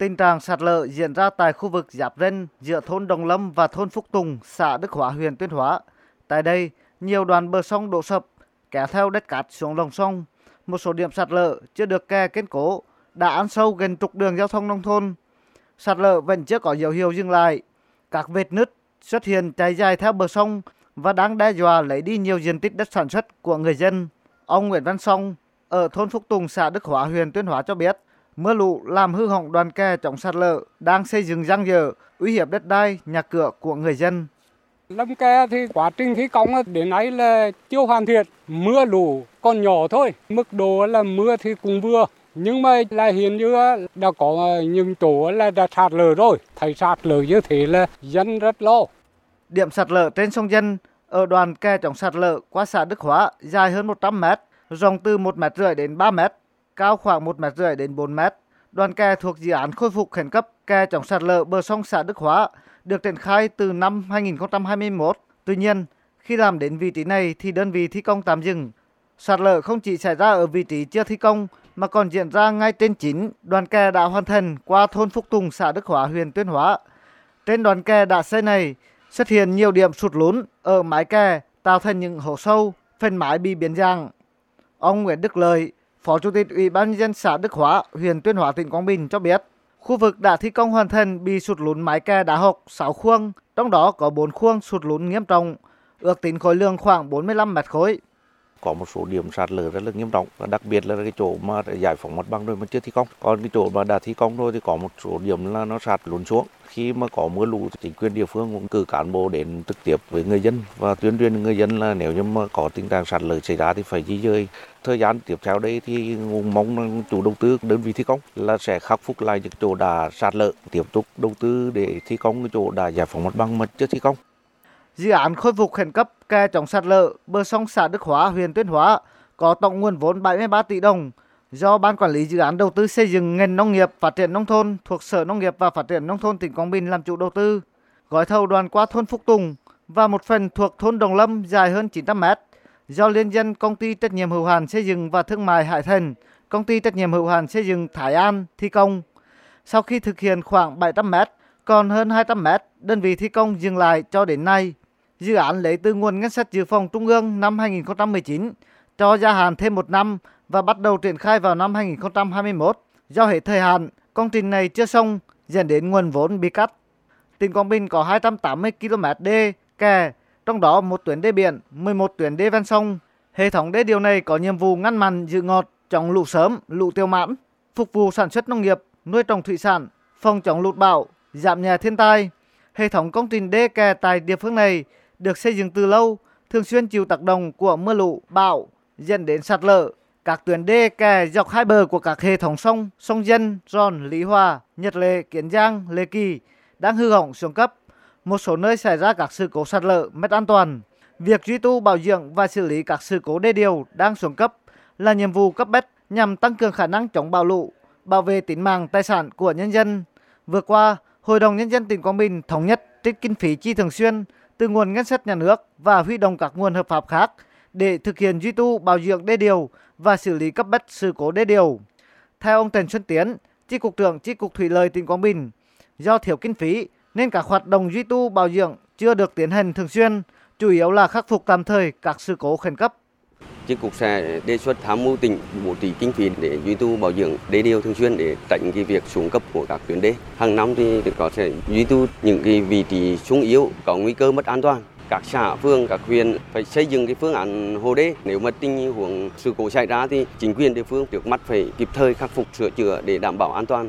Tình trạng sạt lở diễn ra tại khu vực giáp ranh giữa thôn Đồng Lâm và thôn Phúc Tùng, xã Đức Hóa, huyện Tuyên Hóa. Tại đây, nhiều đoạn bờ sông đổ sập, kéo theo đất cát xuống lòng sông. Một số điểm sạt lở chưa được kè kiên cố đã ăn sâu gần trục đường giao thông nông thôn. Sạt lở vẫn chưa có dấu hiệu dừng lại. Các vệt nứt xuất hiện chạy dài theo bờ sông và đang đe dọa lấy đi nhiều diện tích đất sản xuất của người dân. Ông Nguyễn Văn Song ở thôn Phúc Tùng, xã Đức Hóa, huyện Tuyên Hóa cho biết, mưa lũ làm hư hỏng đoàn kè chống sạt lở đang xây dựng răng dở, uy hiếp đất đai, nhà cửa của người dân. Lâm kè thì quá trình thi công đến nay là chưa hoàn thiện, mưa lũ còn nhỏ thôi, mức độ là mưa thì cũng vừa, nhưng mà là hiện như đã có những chỗ là đã sạt lở rồi, thấy sạt lở như thế là dân rất lo. Điểm sạt lở trên sông Dân ở đoàn kè chống sạt lở qua xã Đức Hóa dài hơn 100 mét, rộng từ 1 mét rưỡi đến 3 mét, cao khoảng 1 mét rưỡi đến 4 mét. Đoàn kè thuộc dự án khôi phục khẩn cấp kè chống sạt lở bờ sông xã Đức Hóa được triển khai từ năm 2021. Tuy nhiên, khi làm đến vị trí này thì đơn vị thi công tạm dừng. Sạt lở không chỉ xảy ra ở vị trí chưa thi công mà còn diễn ra ngay trên chính đoàn kè đã hoàn thành qua thôn Phúc Tùng, xã Đức Hóa, huyện Tuyên Hóa. Trên đoàn kè đã xây này xuất hiện nhiều điểm sụt lún ở mái kè tạo thành những hố sâu, phần mái bị biến dạng. Ông Nguyễn Đức Lợi, Phó Chủ tịch Ủy ban nhân dân xã Đức Hóa, huyện Tuyên Hóa, tỉnh Quảng Bình cho biết, khu vực đã thi công hoàn thành bị sụt lún mái kè đá học 6 khuôn, trong đó có 4 khuôn sụt lún nghiêm trọng, ước tính khối lượng khoảng 45 mét khối có một số điểm sạt lở rất là nghiêm trọng. Và đặc biệt là cái chỗ mà giải phóng mặt bằng rồi mà chưa thi công. Còn cái chỗ mà đã thi công rồi thì có một số điểm là nó sạt lún xuống. Khi mà có mưa lũ chính quyền địa phương cũng cử cán bộ đến trực tiếp với người dân và tuyên truyền người dân là nếu như mà có tình trạng sạt lở xảy ra thì phải di dời thời gian tiếp theo đây thì mong chủ đầu tư, đơn vị thi công là sẽ khắc phục lại những chỗ đã sạt lở, tiếp tục đầu tư để thi công cái chỗ đã giải phóng mặt bằng mà chưa thi công. Dự án khôi phục khẩn cấp kè chống sạt lở bờ sông xã Đức Hóa, huyện Tuyên Hóa có tổng nguồn vốn 73 tỷ đồng do Ban Quản lý Dự án Đầu tư xây dựng ngành nông nghiệp phát triển nông thôn thuộc Sở Nông nghiệp và Phát triển Nông thôn tỉnh Quảng Bình làm chủ đầu tư. Gói thầu đoàn qua thôn Phúc Tùng và một phần thuộc thôn Đồng Lâm dài hơn 900 mét do liên dân công ty trách nhiệm hữu hạn xây dựng và thương mại Hải Thần, công ty trách nhiệm hữu hạn xây dựng Thái An thi công. Sau khi thực hiện khoảng 700 mét, còn hơn 200 mét, đơn vị thi công dừng lại cho đến nay. Dự án lấy từ nguồn ngân sách dự phòng trung ương năm 2019 cho gia hạn thêm một năm và bắt đầu triển khai vào năm 2021. Do hệ thời hạn, công trình này chưa xong dẫn đến nguồn vốn bị cắt. Tỉnh Quảng Bình có 280 km đê, kè, trong đó một tuyến đê biển, 11 tuyến đê ven sông. Hệ thống đê điều này có nhiệm vụ ngăn mặn dự ngọt, chống lũ sớm, lũ tiêu mãn, phục vụ sản xuất nông nghiệp, nuôi trồng thủy sản, phòng chống lụt bão, giảm nhẹ thiên tai. Hệ thống công trình đê kè tại địa phương này được xây dựng từ lâu, thường xuyên chịu tác động của mưa lũ, bão dẫn đến sạt lở. Các tuyến đê kè dọc hai bờ của các hệ thống sông, sông Dân, Ròn, Lý Hòa, Nhật Lệ, Kiến Giang, Lê Kỳ đang hư hỏng xuống cấp. Một số nơi xảy ra các sự cố sạt lở mất an toàn. Việc duy tu bảo dưỡng và xử lý các sự cố đê điều đang xuống cấp là nhiệm vụ cấp bách nhằm tăng cường khả năng chống bão lũ, bảo vệ tính mạng tài sản của nhân dân. Vừa qua, Hội đồng Nhân dân tỉnh Quảng Bình thống nhất trích kinh phí chi thường xuyên từ nguồn ngân sách nhà nước và huy động các nguồn hợp pháp khác để thực hiện duy tu bảo dưỡng đê điều và xử lý cấp bách sự cố đê điều. Theo ông Trần Xuân Tiến, Chi cục trưởng Chi cục Thủy lợi tỉnh Quảng Bình, do thiếu kinh phí nên các hoạt động duy tu bảo dưỡng chưa được tiến hành thường xuyên, chủ yếu là khắc phục tạm thời các sự cố khẩn cấp. Chi cục sẽ đề xuất tham mưu tỉnh bố trí kinh phí để duy tu bảo dưỡng đê điều thường xuyên để tránh cái việc xuống cấp của các tuyến đê. Hàng năm thì có sẽ duy tu những cái vị trí sung yếu có nguy cơ mất an toàn. Các xã, phường, các huyện phải xây dựng cái phương án hồ đê. Nếu mà tình huống sự cố xảy ra thì chính quyền địa phương trước mắt phải kịp thời khắc phục sửa chữa để đảm bảo an toàn.